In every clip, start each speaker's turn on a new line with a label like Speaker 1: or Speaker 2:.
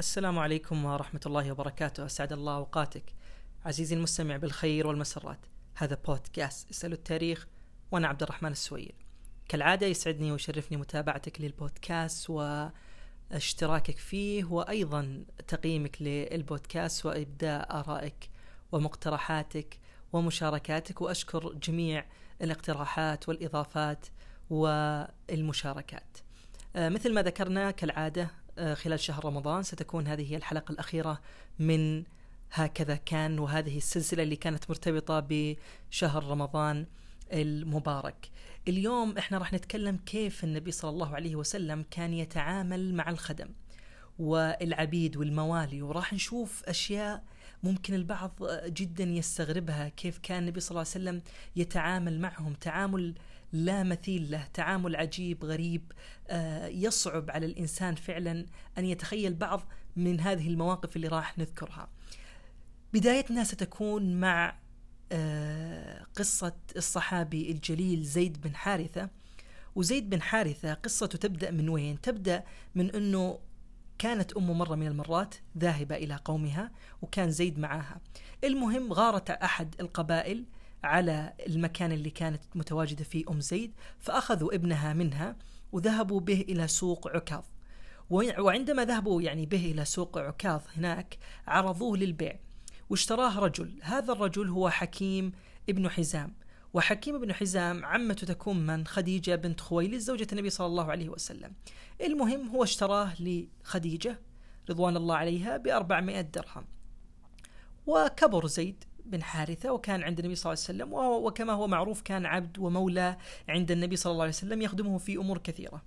Speaker 1: السلام عليكم ورحمة الله وبركاته. أسعد الله أوقاتك. عزيزي المستمع بالخير والمسرات هذا بودكاست اسألوا التاريخ وأنا عبد الرحمن السويل. كالعادة يسعدني ويشرفني متابعتك للبودكاست واشتراكك فيه وأيضا تقييمك للبودكاست وإبداء آرائك ومقترحاتك ومشاركاتك وأشكر جميع الاقتراحات والإضافات والمشاركات. آه، مثل ما ذكرنا كالعادة خلال شهر رمضان ستكون هذه هي الحلقة الأخيرة من هكذا كان وهذه السلسلة اللي كانت مرتبطة بشهر رمضان المبارك. اليوم إحنا راح نتكلم كيف النبي صلى الله عليه وسلم كان يتعامل مع الخدم والعبيد والموالي وراح نشوف أشياء ممكن البعض جدا يستغربها كيف كان النبي صلى الله عليه وسلم يتعامل معهم. تعامل لا مثيل له تعامل عجيب غريب آه، يصعب على الإنسان فعلا أن يتخيل بعض من هذه المواقف اللي راح نذكرها. بدايتنا ستكون مع آه، قصة الصحابي الجليل زيد بن حارثة. وزيد بن حارثة قصته تبدأ من وين؟ تبدأ من أنه كانت أمه مرة من المرات ذاهبة إلى قومها وكان زيد معها المهم غارت أحد القبائل على المكان اللي كانت متواجدة فيه أم زيد فأخذوا ابنها منها وذهبوا به إلى سوق عكاظ. وعندما ذهبوا يعني به إلى سوق عكاظ هناك عرضوه للبيع. واشتراه رجل. هذا الرجل هو حكيم ابن حزام. وحكيم بن حزام عمته تكون من خديجة بنت خويلد زوجة النبي صلى الله عليه وسلم. المهم هو اشتراه لخديجة رضوان الله عليها بأربعمائة درهم. وكبر زيد. بن حارثة وكان عند النبي صلى الله عليه وسلم وكما هو معروف كان عبد ومولى عند النبي صلى الله عليه وسلم يخدمه في أمور كثيرة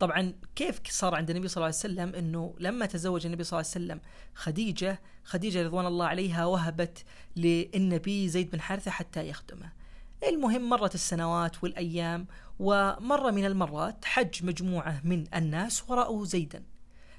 Speaker 1: طبعا كيف صار عند النبي صلى الله عليه وسلم إنه لما تزوج النبي صلى الله عليه وسلم خديجة خديجة رضوان الله عليها وهبت للنبي زيد بن حارثة حتى يخدمه. المهم مرت السنوات والأيام ومره من المرات حج مجموعة من الناس ورأوا زيدا.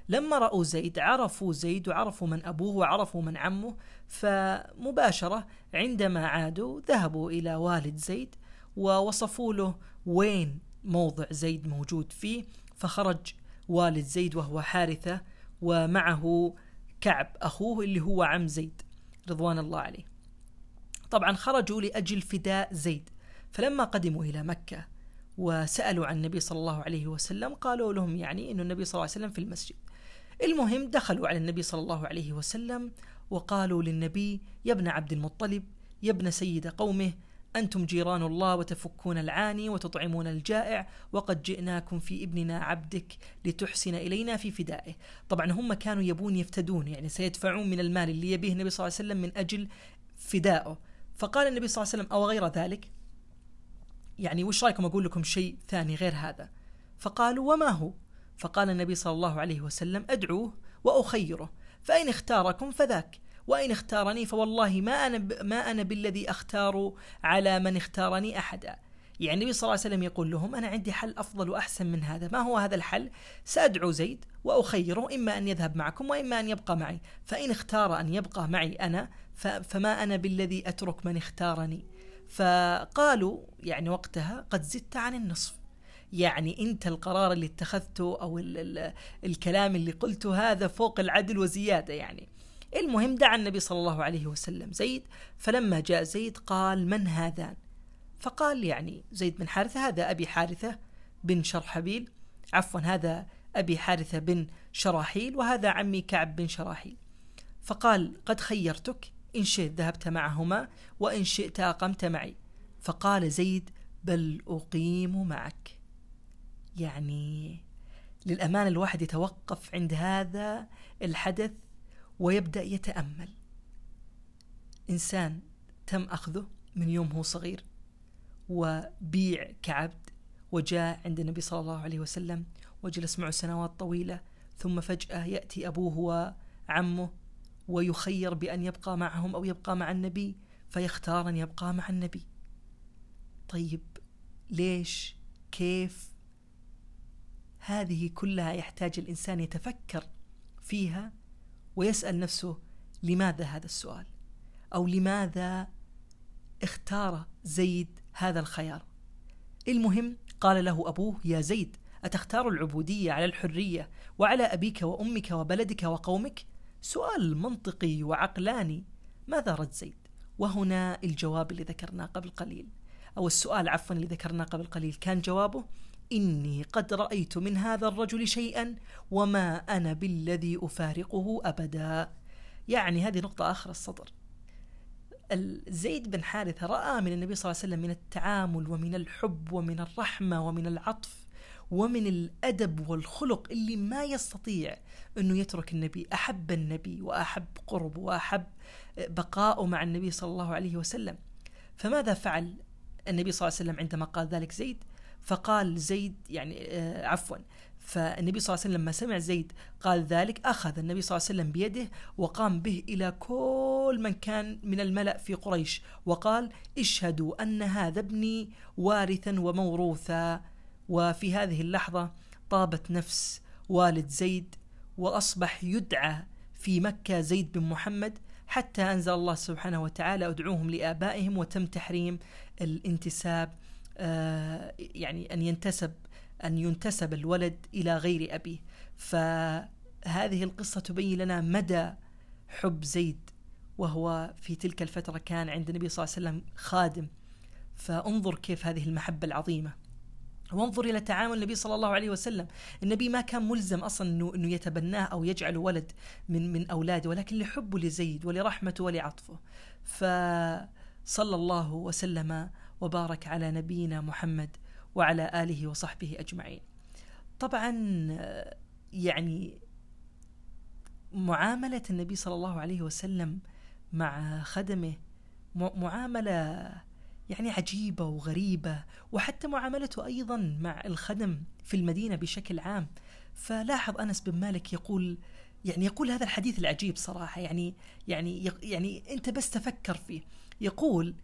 Speaker 1: لما رأوا زيد عرفوا زيد وعرفوا من أبوه وعرفوا من عمه فمباشرة عندما عادوا ذهبوا إلى والد زيد ووصفوا له وين موضع زيد موجود فيه. فخرج والد زيد وهو حارثة ومعه كعب أخوه اللي هو عم زيد رضوان الله عليه. طبعا خرجوا لأجل فداء زيد. فلما قدموا إلى مكة وسألوا عن النبي صلى الله عليه وسلم قالوا لهم يعني أن النبي صلى الله عليه وسلم في المسجد. المهم دخلوا على النبي صلى الله عليه وسلم وقالوا للنبي يا ابن عبد المطلب يا ابن سيد قومه أنتم جيران الله وتفكون العاني وتطعمون الجائع وقد جئناكم في ابننا عبدك لتحسن إلينا في فدائه. طبعا هم كانوا يبون يفتدون يعني سيدفعون من المال اللي يبيه النبي صلى الله عليه وسلم من أجل فدائه. فقال النبي صلى الله عليه وسلم أو غير ذلك؟ يعني وش رأيكم أقول لكم شيء ثاني غير هذا؟ فقالوا وما هو؟ فقال النبي صلى الله عليه وسلم أدعوه وأخيره فإن اختاركم فذاك وإن اختارني فوالله ما أنا. ما أنا بالذي أختار على من اختارني أحدا يعني النبي صلى الله عليه وسلم يقول لهم أنا عندي حل أفضل وأحسن من هذا ما هو هذا الحل سأدعو زيد وأخيره إما أن يذهب معكم وإما أن يبقى معي فإن اختار أن يبقى معي أنا. فما أنا بالذي أترك من اختارني فقالوا يعني وقتها قد زدت عن النصف يعني أنت القرار اللي اتخذته أو ال ال الكلام اللي قلته هذا فوق العدل وزيادة يعني. المهم دعا النبي صلى الله عليه وسلم. زيد فلما جاء زيد قال من هذان؟ فقال يعني زيد بن حارثة هذا أبي حارثة بن شرحبيل. عفوا هذا أبي حارثة بن شراحيل وهذا عمي كعب بن شراحيل. فقال قد خيرتك إن شئت ذهبت معهما وإن شئت أقمت معي. فقال زيد بل أقيم معك. يعني للأمانة الواحد يتوقف عند هذا الحدث ويبدأ يتأمل. إنسان تم أخذه من يوم هو صغير وبيع كعبد وجاء عند النبي صلى الله عليه وسلم وجلس معه سنوات طويلة ثم فجأة يأتي أبوه وعمه ويخير بأن يبقى معهم أو يبقى مع النبي فيختار أن يبقى مع النبي. طيب ليش؟ كيف؟ هذه كلها يحتاج الإنسان يتفكر فيها ويسأل نفسه لماذا هذا السؤال؟ أو لماذا اختار زيد هذا الخيار؟ المهم قال له أبوه يا زيد أتختار العبودية على الحرية وعلى أبيك وأمك وبلدك وقومك؟ سؤال منطقي وعقلاني. ماذا رد زيد؟ وهنا الجواب اللي ذكرناه قبل قليل. أو السؤال عفوا اللي ذكرناه قبل قليل. كان جوابه إني قد رأيت من هذا الرجل شيئا وما أنا بالذي أفارقه أبدا. يعني هذه نقطة آخر السطر. زيد بن حارثة رأى من النبي صلى الله عليه وسلم من التعامل ومن الحب ومن الرحمة ومن العطف ومن الأدب والخلق اللي ما يستطيع أنه يترك النبي. أحب النبي وأحب قرب وأحب بقاءه مع النبي صلى الله عليه وسلم. فماذا فعل النبي صلى الله عليه وسلم عندما قال ذلك زيد؟ فقال زيد يعني آه عفوا. فالنبي صلى الله عليه وسلم لما سمع زيد قال ذلك أخذ النبي صلى الله عليه وسلم بيده وقام به إلى كل من كان من الملأ في قريش وقال اشهدوا أن هذا ابني وارثا وموروثا. وفي هذه اللحظة طابت نفس والد زيد وأصبح يدعى في مكة زيد بن محمد حتى أنزل الله سبحانه وتعالى أدعوهم لآبائهم وتم تحريم الانتساب يعني أن ينتسب أن ينتسب الولد إلى غير أبيه. فهذه القصة تبين لنا مدى حب زيد وهو في تلك الفترة كان عند النبي صلى الله عليه وسلم خادم. فانظر كيف هذه المحبة العظيمة. وانظر إلى تعامل النبي صلى الله عليه وسلم، النبي ما كان ملزم أصلا إنه يتبناه أو يجعله ولد من من أولاده ولكن لحبه لزيد ولرحمته ولعطفه. فصلى الله وسلم وبارك على نبينا محمد وعلى آله وصحبه أجمعين. طبعا يعني معاملة النبي صلى الله عليه وسلم مع خدمه معاملة يعني عجيبة وغريبة وحتى معاملته أيضا مع الخدم في المدينة بشكل عام فلاحظ أنس بن مالك يقول يعني يقول هذا الحديث العجيب صراحة يعني يعني يعني أنت بس تفكر فيه يقول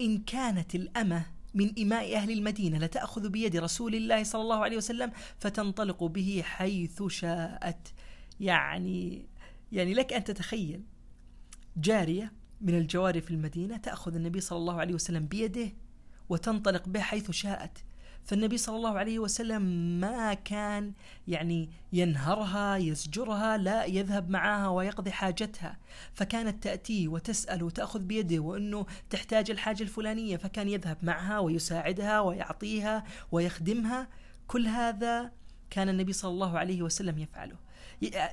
Speaker 1: إن كانت الأمة من إماء أهل المدينة لتأخذ بيد رسول الله صلى الله عليه وسلم فتنطلق به حيث شاءت. يعني يعني لك أن تتخيل جارية من الجواري في المدينة تأخذ النبي صلى الله عليه وسلم بيده وتنطلق به حيث شاءت. فالنبي صلى الله عليه وسلم ما كان يعني ينهرها يزجرها لا يذهب معها ويقضي حاجتها. فكانت تأتيه وتسأل وتأخذ بيده وأنه تحتاج الحاجة الفلانية فكان يذهب معها ويساعدها ويعطيها ويخدمها. كل هذا كان النبي صلى الله عليه وسلم يفعله.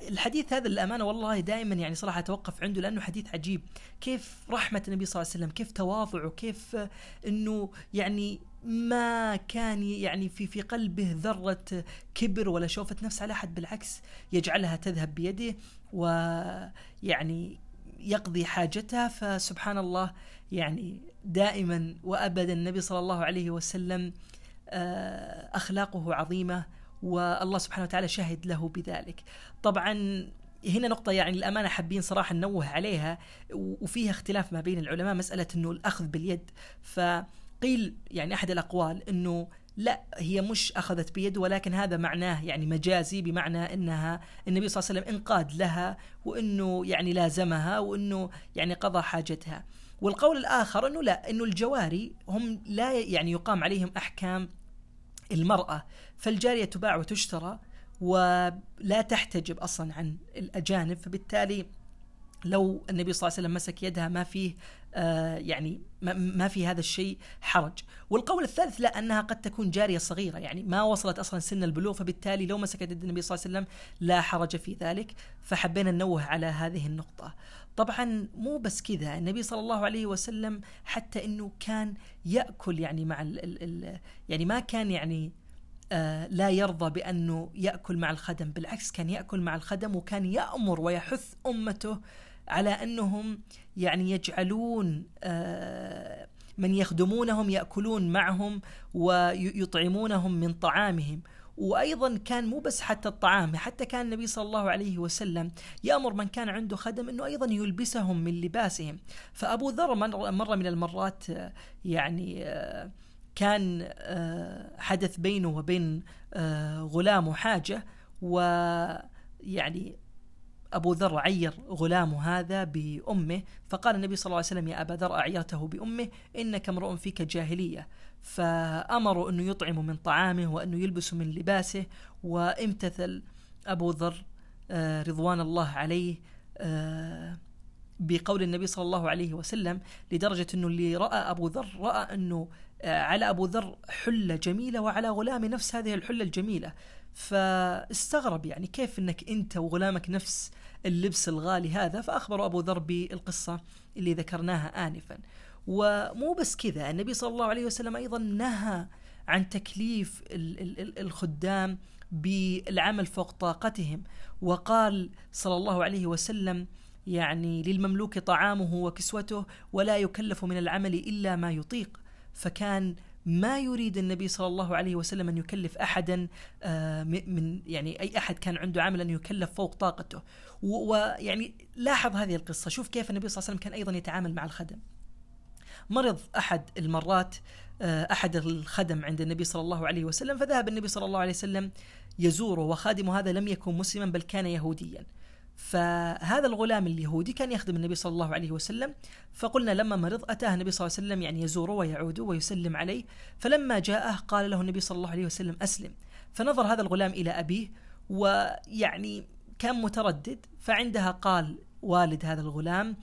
Speaker 1: الحديث هذا للأمانة والله دائما يعني صراحة أتوقف عنده لأنه حديث عجيب. كيف رحمة النبي صلى الله عليه وسلم؟ كيف تواضعه كيف إنه يعني ما كان يعني في في قلبه ذرة كبر ولا شوفة نفس على أحد بالعكس يجعلها تذهب بيده ويعني يقضي حاجتها. فسبحان الله يعني دائما وابدا النبي صلى الله عليه وسلم آه، أخلاقه عظيمة والله سبحانه وتعالى شهد له بذلك. طبعا هنا نقطة يعني الأمانة حابين صراحة ننوه عليها وفيها اختلاف ما بين العلماء مسألة أنه الأخذ باليد. فقيل يعني أحد الأقوال أنه لا هي مش أخذت بيد ولكن هذا معناه يعني مجازي بمعنى أنها النبي صلى الله عليه وسلم إنقاد لها وأنه يعني لازمها وأنه يعني قضى حاجتها. والقول الآخر أنه لا أنه الجواري هم لا يعني يقام عليهم أحكام المرأة فالجارية تباع وتشترى ولا تحتجب أصلا عن الأجانب فبالتالي لو النبي صلى الله عليه وسلم مسك يدها ما فيه آه يعني ما في هذا الشيء حرج. والقول الثالث لا أنها قد تكون جارية صغيرة يعني ما وصلت أصلا سن البلوغ فبالتالي لو مسكت يد النبي صلى الله عليه وسلم لا حرج في ذلك فحبينا ننوه على هذه النقطة. طبعا مو بس كذا النبي صلى الله عليه وسلم حتى إنه كان يأكل يعني مع ال ال ال يعني ما كان يعني آه لا يرضى بأنه يأكل مع الخدم بالعكس كان يأكل مع الخدم وكان يأمر ويحث أمته على أنهم يعني يجعلون آه من يخدمونهم يأكلون معهم ويطعمونهم من طعامهم. وأيضا كان مو بس حتى الطعام حتى كان النبي صلى الله عليه وسلم يأمر من كان عنده خدم إنه أيضا يلبسهم من لباسهم. فأبو ذر مرة من المرات يعني كان حدث بينه وبين غلامه حاجة ويعني أبو ذر عير غلامه هذا بأمه فقال النبي صلى الله عليه وسلم يا أبا ذر أعيرته بأمه إنك امرؤ فيك جاهلية فأمروا أنه يطعموا من طعامه وأنه يلبسوا من لباسه وامتثل أبو ذر آه، رضوان الله عليه آه، بقول النبي صلى الله عليه وسلم لدرجة أنه اللي رأى أبو ذر رأى أنه على أبو ذر حلة جميلة وعلى غلام نفس هذه الحلة الجميلة. فاستغرب يعني كيف أنك أنت وغلامك نفس اللبس الغالي هذا؟ فأخبر أبو ذر بالقصة اللي ذكرناها آنفا. ومو بس كذا النبي صلى الله عليه وسلم أيضا نهى عن تكليف الخدام بالعمل فوق طاقتهم. وقال صلى الله عليه وسلم يعني للمملوك طعامه وكسوته ولا يكلف من العمل إلا ما يطيق. فكان ما يريد النبي صلى الله عليه وسلم أن يكلف احدا آه، من يعني أي أحد كان عنده عمل أن يكلف فوق طاقته. ويعني لاحظ هذه القصة شوف كيف النبي صلى الله عليه وسلم كان أيضا يتعامل مع الخدم. مرض أحد المرات آه، أحد الخدم عند النبي صلى الله عليه وسلم فذهب النبي صلى الله عليه وسلم يزوره وخادمه هذا لم يكن مسلما بل كان يهوديا. فهذا الغلام اليهودي كان يخدم النبي صلى الله عليه وسلم فقلنا لما مرض أتاه النبي صلى الله عليه وسلم يعني يزوره ويعود ويسلم عليه فلما جاءه قال له النبي صلى الله عليه وسلم أسلم. فنظر هذا الغلام إلى أبيه ويعني كان متردد فعندها قال والد هذا الغلام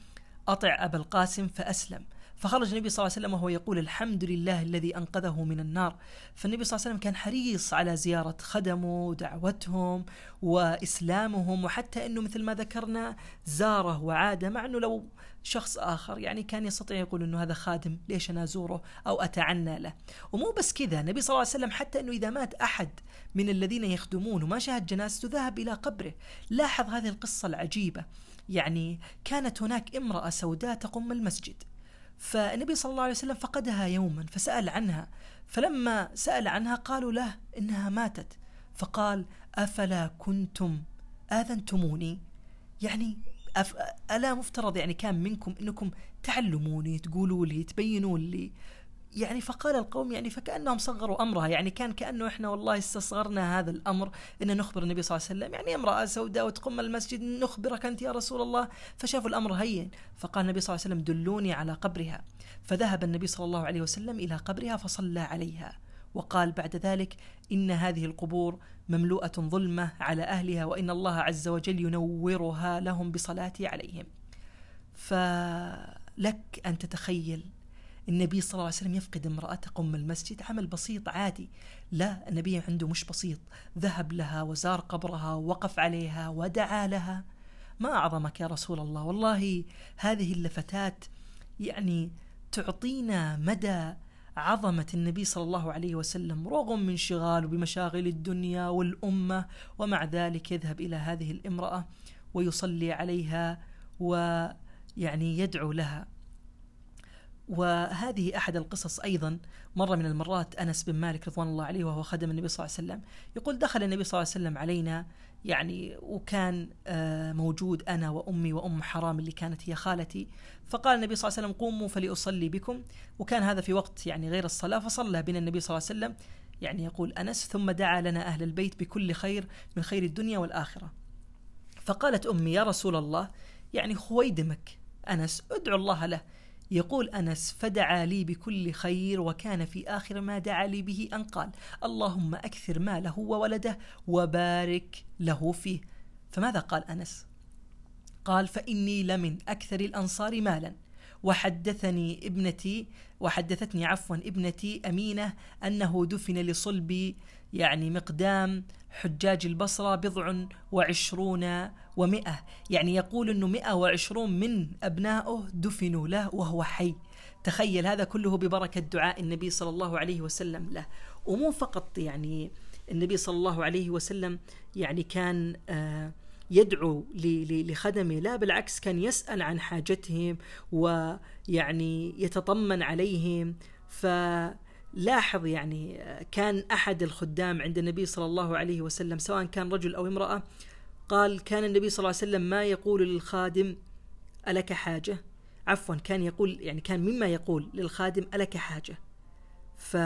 Speaker 1: أطع أبا القاسم فأسلم. فخرج النبي صلى الله عليه وسلم وهو يقول الحمد لله الذي أنقذه من النار. فالنبي صلى الله عليه وسلم كان حريص على زيارة خدمه ودعوتهم وإسلامهم وحتى إنه مثل ما ذكرنا زاره وعاده مع إنه لو شخص آخر يعني كان يستطيع يقول إنه هذا خادم ليش أنا أزوره أو أتعنى له؟ ومو بس كذا النبي صلى الله عليه وسلم حتى إنه إذا مات أحد من الذين يخدمون وما شاهد جنازته ذهب إلى قبره. لاحظ هذه القصة العجيبة. يعني كانت هناك امرأة سوداء تقوم المسجد. فالنبي صلى الله عليه وسلم فقدها يوما فسأل عنها. فلما سأل عنها قالوا له إنها ماتت. فقال أفلا كنتم آذنتموني؟ يعني أف... ألا مفترض يعني كان منكم أنكم تعلموني تقولوا لي تبينون لي. يعني فقال القوم يعني فكأنهم صغروا أمرها يعني كان كأنه إحنا والله استصغرنا هذا الأمر إن نخبر النبي صلى الله عليه وسلم. يعني امرأة سوداء وتقوم المسجد نخبرك أنت يا رسول الله. فشافوا الأمر هين فقال النبي صلى الله عليه وسلم دلوني على قبرها. فذهب النبي صلى الله عليه وسلم إلى قبرها فصلى عليها وقال بعد ذلك إن هذه القبور مملوءة ظلمة على أهلها وإن الله عز وجل ينورها لهم بصلاتي عليهم. فلك أن تتخيل النبي صلى الله عليه وسلم يفقد امرأته قم المسجد عمل بسيط عادي. لا النبي عنده مش بسيط. ذهب لها وزار قبرها ووقف عليها ودعا لها. ما أعظمك يا رسول الله؟ والله هذه اللفتات يعني تعطينا مدى عظمة النبي صلى الله عليه وسلم رغم من شغاله بمشاغل الدنيا والأمة ومع ذلك يذهب إلى هذه الامرأة ويصلي عليها ويعني يدعو لها. وهذه أحد القصص أيضا مرة من المرات أنس بن مالك رضوان الله عليه وهو خدم النبي صلى الله عليه وسلم يقول دخل النبي صلى الله عليه وسلم علينا يعني وكان آه، موجود أنا وأمي وأم حرام اللي كانت هي خالتي فقال النبي صلى الله عليه وسلم قوموا فلأصلي بكم. وكان هذا في وقت يعني غير الصلاة فصلى بنا النبي صلى الله عليه وسلم يعني يقول أنس ثم دعا لنا أهل البيت بكل خير من خير الدنيا والآخرة. فقالت أمي يا رسول الله يعني خويدمك. أنس ادعو الله له. يقول أنس فدعا لي بكل خير وكان في آخر ما دعا لي به أن قال: اللهم أكثر ماله وولده وبارك له فيه. فماذا قال أنس؟ قال: فإني لمن أكثر الأنصار مالا وحدثني ابنتي وحدثتني عفوا ابنتي أمينة أنه دفن لصلب يعني مقدام حجاج البصرة بضع وعشرون ومئة. يعني يقول أنه مئة وعشرون من أبنائه دفنوا له وهو حي. تخيل هذا كله ببركة دعاء النبي صلى الله عليه وسلم له. ومو فقط يعني النبي صلى الله عليه وسلم يعني كان آه يدعو لخدمه لا بالعكس كان يسأل عن حاجتهم ويعني يتطمن عليهم. ف لاحظ يعني كان أحد الخدام عند النبي صلى الله عليه وسلم سواء كان رجل أو امرأة قال كان النبي صلى الله عليه وسلم ما يقول للخادم ألك حاجة؟ عفوا كان يقول يعني كان مما يقول للخادم ألك حاجة. ف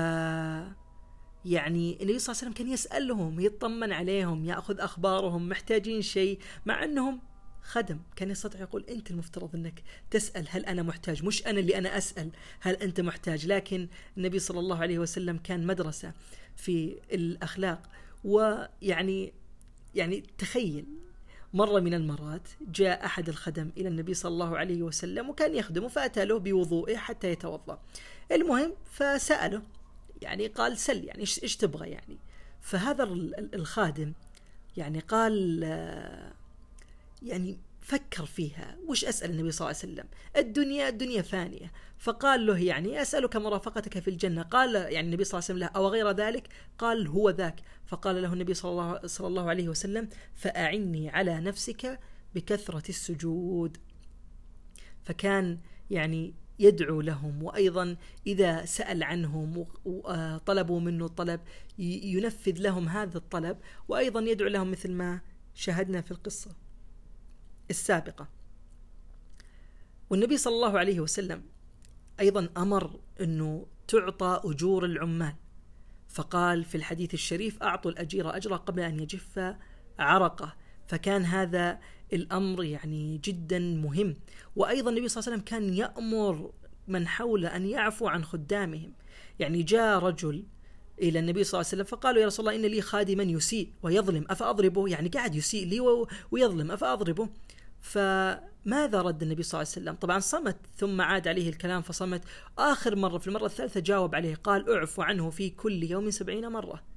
Speaker 1: يعني النبي صلى الله عليه وسلم كان يسألهم يطمن عليهم يأخذ أخبارهم محتاجين شيء مع أنهم خدم. كان يستطيع يقول أنت المفترض أنك تسأل هل أنا محتاج؟ مش أنا اللي أنا أسأل هل أنت محتاج. لكن النبي صلى الله عليه وسلم كان مدرسة في الأخلاق ويعني يعني تخيل مرة من المرات جاء أحد الخدم إلى النبي صلى الله عليه وسلم وكان يخدمه فأتى له بوضوئه حتى يتوضأ. المهم فسأله يعني قال سل يعني إيش تبغى يعني؟ فهذا الخادم يعني قال يعني فكر فيها وش أسأل النبي صلى الله عليه وسلم؟ الدنيا الدنيا فانية فقال له يعني أسألك مرافقتك في الجنة. قال يعني النبي صلى الله عليه وسلم له أو غير ذلك؟ قال هو ذاك. فقال له النبي صلى الله, صلى الله عليه وسلم فأعني على نفسك بكثرة السجود. فكان يعني يدعو لهم وأيضا إذا سأل عنهم وطلبوا منه طلب ينفذ لهم هذا الطلب وأيضا يدعو لهم مثل ما شاهدنا في القصة. السابقة. والنبي صلى الله عليه وسلم أيضا أمر أنه تعطى أجور العمال فقال في الحديث الشريف أعطوا الأجير اجره قبل أن يجف عرقه. فكان هذا الأمر يعني جدا مهم. وأيضا النبي صلى الله عليه وسلم كان يأمر من حوله أن يعفو عن خدامهم. يعني جاء رجل إلى النبي صلى الله عليه وسلم فقالوا يا رسول الله إن لي خادما يسيء ويظلم أفأضربه؟ يعني قاعد يسيء لي ويظلم أفأضربه؟ فماذا رد النبي صلى الله عليه وسلم؟ طبعا صمت ثم عاد عليه الكلام فصمت آخر مرة في المرة الثالثة جاوب عليه قال أعفو عنه في كل يوم سبعين مرة.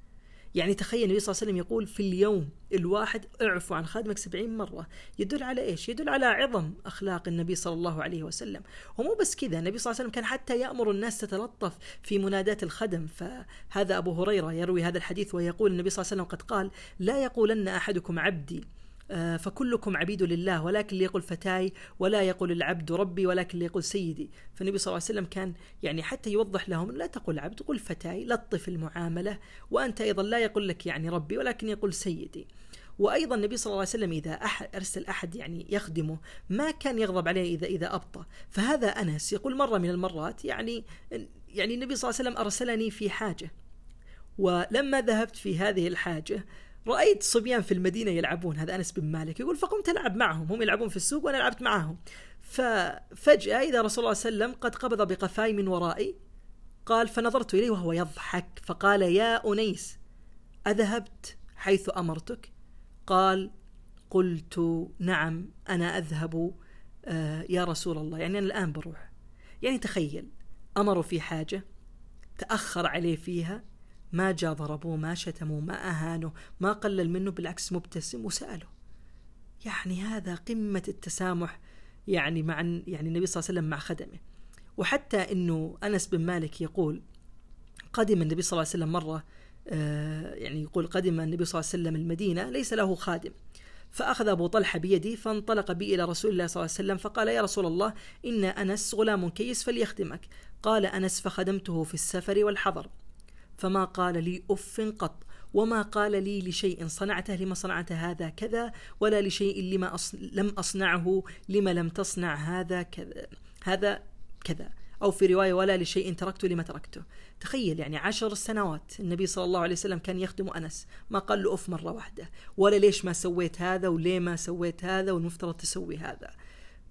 Speaker 1: يعني تخيل النبي صلى الله عليه وسلم يقول في اليوم الواحد اعفو عن خادمك سبعين مرة. يدل على إيش؟ يدل على عظم أخلاق النبي صلى الله عليه وسلم. ومو بس كذا النبي صلى الله عليه وسلم كان حتى يأمر الناس تتلطف في منادات الخدم. فهذا أبو هريرة يروي هذا الحديث ويقول النبي صلى الله عليه وسلم قد قال لا يقولن أحدكم عبدي فكلكم عبيد لله ولكن اللي يقول فتاي ولا يقول العبد ربي ولكن اللي يقول سيدي. فالنبي صلى الله عليه وسلم كان يعني حتى يوضح لهم لا تقول عبد قل فتاي لطف المعاملة وأنت أيضا لا يقول لك يعني ربي ولكن يقول سيدي. وأيضا النبي صلى الله عليه وسلم إذا أحد أرسل أحد يعني يخدمه ما كان يغضب عليه إذا إذا أبطأ. فهذا أنس يقول مرة من المرات يعني يعني النبي صلى الله عليه وسلم أرسلني في حاجة. ولما ذهبت في هذه الحاجة رأيت صبيان في المدينة يلعبون هذا أنس بن مالك يقول فقمت ألعب معهم هم يلعبون في السوق وأنا لعبت معهم. ففجأة إذا رسول الله صلى الله عليه وسلم قد قبض بقفاي من ورائي قال فنظرت إليه وهو يضحك فقال يا أنيس أذهبت حيث أمرتك؟ قال قلت نعم أنا أذهب آه يا رسول الله. يعني أنا الآن بروح. يعني تخيل أمروا في حاجة تأخر عليه فيها ما جاء ضربوه ما شتموه ما أهانوا ما قلل منه بالعكس مبتسم وسأله. يعني هذا قمة التسامح يعني مع يعني النبي صلى الله عليه وسلم مع خدمه. وحتى إنه أنس بن مالك يقول قدم النبي صلى الله عليه وسلم مرة آه، يعني يقول قدم النبي صلى الله عليه وسلم المدينة ليس له خادم. فأخذ أبو طلحة بيدي فانطلق بي إلى رسول الله صلى الله عليه وسلم فقال يا رسول الله إن أنس غلام كيس فليخدمك. قال أنس فخدمته في السفر والحضر. فما قال لي أف قط وما قال لي لشيء صنعته لما صنعت هذا كذا ولا لشيء لما أص... لم أصنعه لما لم تصنع هذا كذا هذا كذا أو في رواية ولا لشيء تركته لما تركته. تخيل يعني عشر سنوات النبي صلى الله عليه وسلم كان يخدم أنس ما قال له أف مرة واحدة ولا ليش ما سويت هذا وليه ما سويت هذا والمفترض تسوي هذا.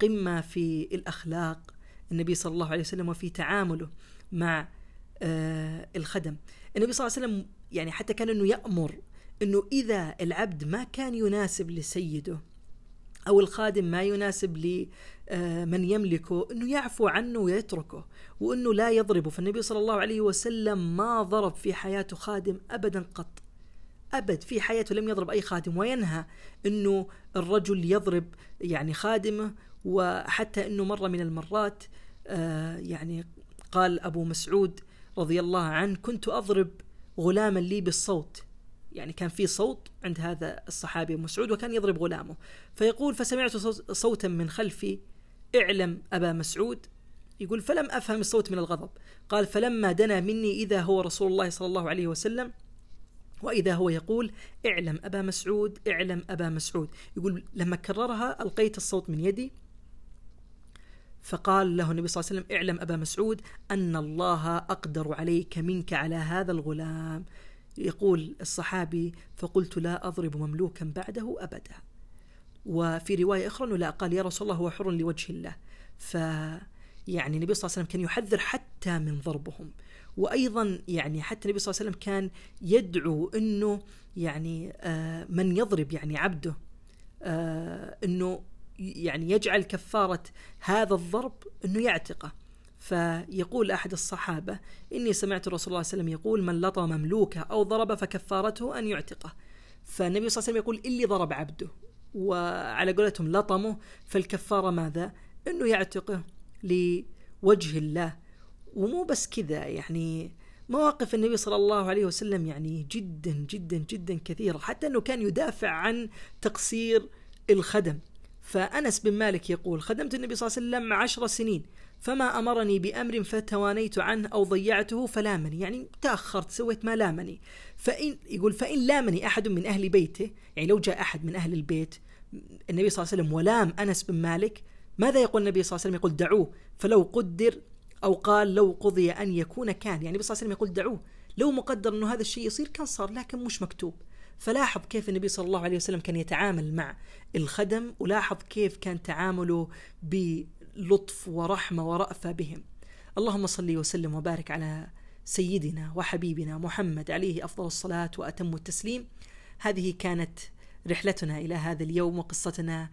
Speaker 1: قمة في الأخلاق النبي صلى الله عليه وسلم وفي تعامله مع آه الخدم. النبي صلى الله عليه وسلم يعني حتى كان إنه يأمر إنه إذا العبد ما كان يناسب لسيده أو الخادم ما يناسب لمن يملكه إنه يعفو عنه ويتركه وإنه لا يضربه. فالنبي صلى الله عليه وسلم ما ضرب في حياته خادم ابدا قط. أبد في حياته لم يضرب أي خادم. وينهى إنه الرجل يضرب يعني خادمه وحتى إنه مره من المرات آه يعني قال أبو مسعود رضي الله عنه كنت أضرب غلاما لي بالصوت. يعني كان في صوت عند هذا الصحابي مسعود وكان يضرب غلامه. فيقول فسمعت صوتا من خلفي اعلم أبا مسعود. يقول فلم أفهم الصوت من الغضب. قال فلما دنا مني إذا هو رسول الله صلى الله عليه وسلم وإذا هو يقول اعلم أبا مسعود اعلم أبا مسعود. يقول لما كررها ألقيت الصوت من يدي فقال له النبي صلى الله عليه وسلم اعلم أبا مسعود أن الله أقدر عليك منك على هذا الغلام. يقول الصحابي فقلت لا أضرب مملوكا بعده أبدا. وفي رواية أخرى لا قال يا رسول الله هو حر لوجه الله. ف يعني النبي صلى الله عليه وسلم كان يحذر حتى من ضربهم. وأيضا يعني حتى النبي صلى الله عليه وسلم كان يدعو إنه يعني آه من يضرب يعني عبده آه إنه يعني يجعل كفارة هذا الضرب إنه يعتقه. فيقول أحد الصحابة إني سمعت الرسول صلى الله عليه وسلم يقول من لطم مملوكة أو ضرب فكفارته أن يعتقه. فالنبي صلى الله عليه وسلم يقول اللي ضرب عبده. وعلى قولتهم لطمه. فالكفارة ماذا؟ إنه يعتقه لوجه الله. ومو بس كذا يعني مواقف النبي صلى الله عليه وسلم يعني جدا جدا جدا كثيرة. حتى أنه كان يدافع عن تقصير الخدم. فأنس بن مالك يقول خدمت النبي صلى الله عليه وسلم عشر سنين فما أمرني بأمر فتوانيت عنه أو ضيعته فلامني. يعني تأخرت سويت ما لامني. فإن يقول فإن لامني أحد من أهل بيته يعني لو جاء أحد من أهل البيت النبي صلى الله عليه وسلم ولام أنس بن مالك ماذا يقول النبي صلى الله عليه وسلم؟ يقول دعوه. فلو قدر أو قال لو قضي أن يكون كان. يعني النبي صلى الله عليه وسلم يقول دعوه. لو مقدر أنه هذا الشيء يصير كان صار لكن مش مكتوب. فلاحظ كيف النبي صلى الله عليه وسلم كان يتعامل مع الخدم ولاحظ كيف كان تعامله بلطف ورحمة ورأفة بهم. اللهم صل وسلم وبارك على سيدنا وحبيبنا محمد عليه أفضل الصلاة وأتم التسليم. هذه كانت رحلتنا إلى هذا اليوم وقصتنا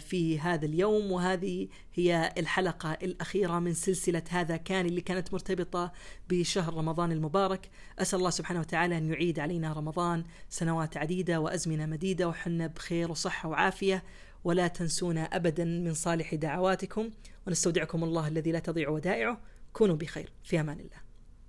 Speaker 1: في هذا اليوم وهذه هي الحلقة الأخيرة من سلسلة هذا كان اللي كانت مرتبطة بشهر رمضان المبارك. أسأل الله سبحانه وتعالى أن يعيد علينا رمضان سنوات عديدة وأزمنة مديدة وحنا بخير وصحة وعافية. ولا تنسونا أبدا من صالح دعواتكم ونستودعكم الله الذي لا تضيع ودائعه. كونوا بخير في أمان الله.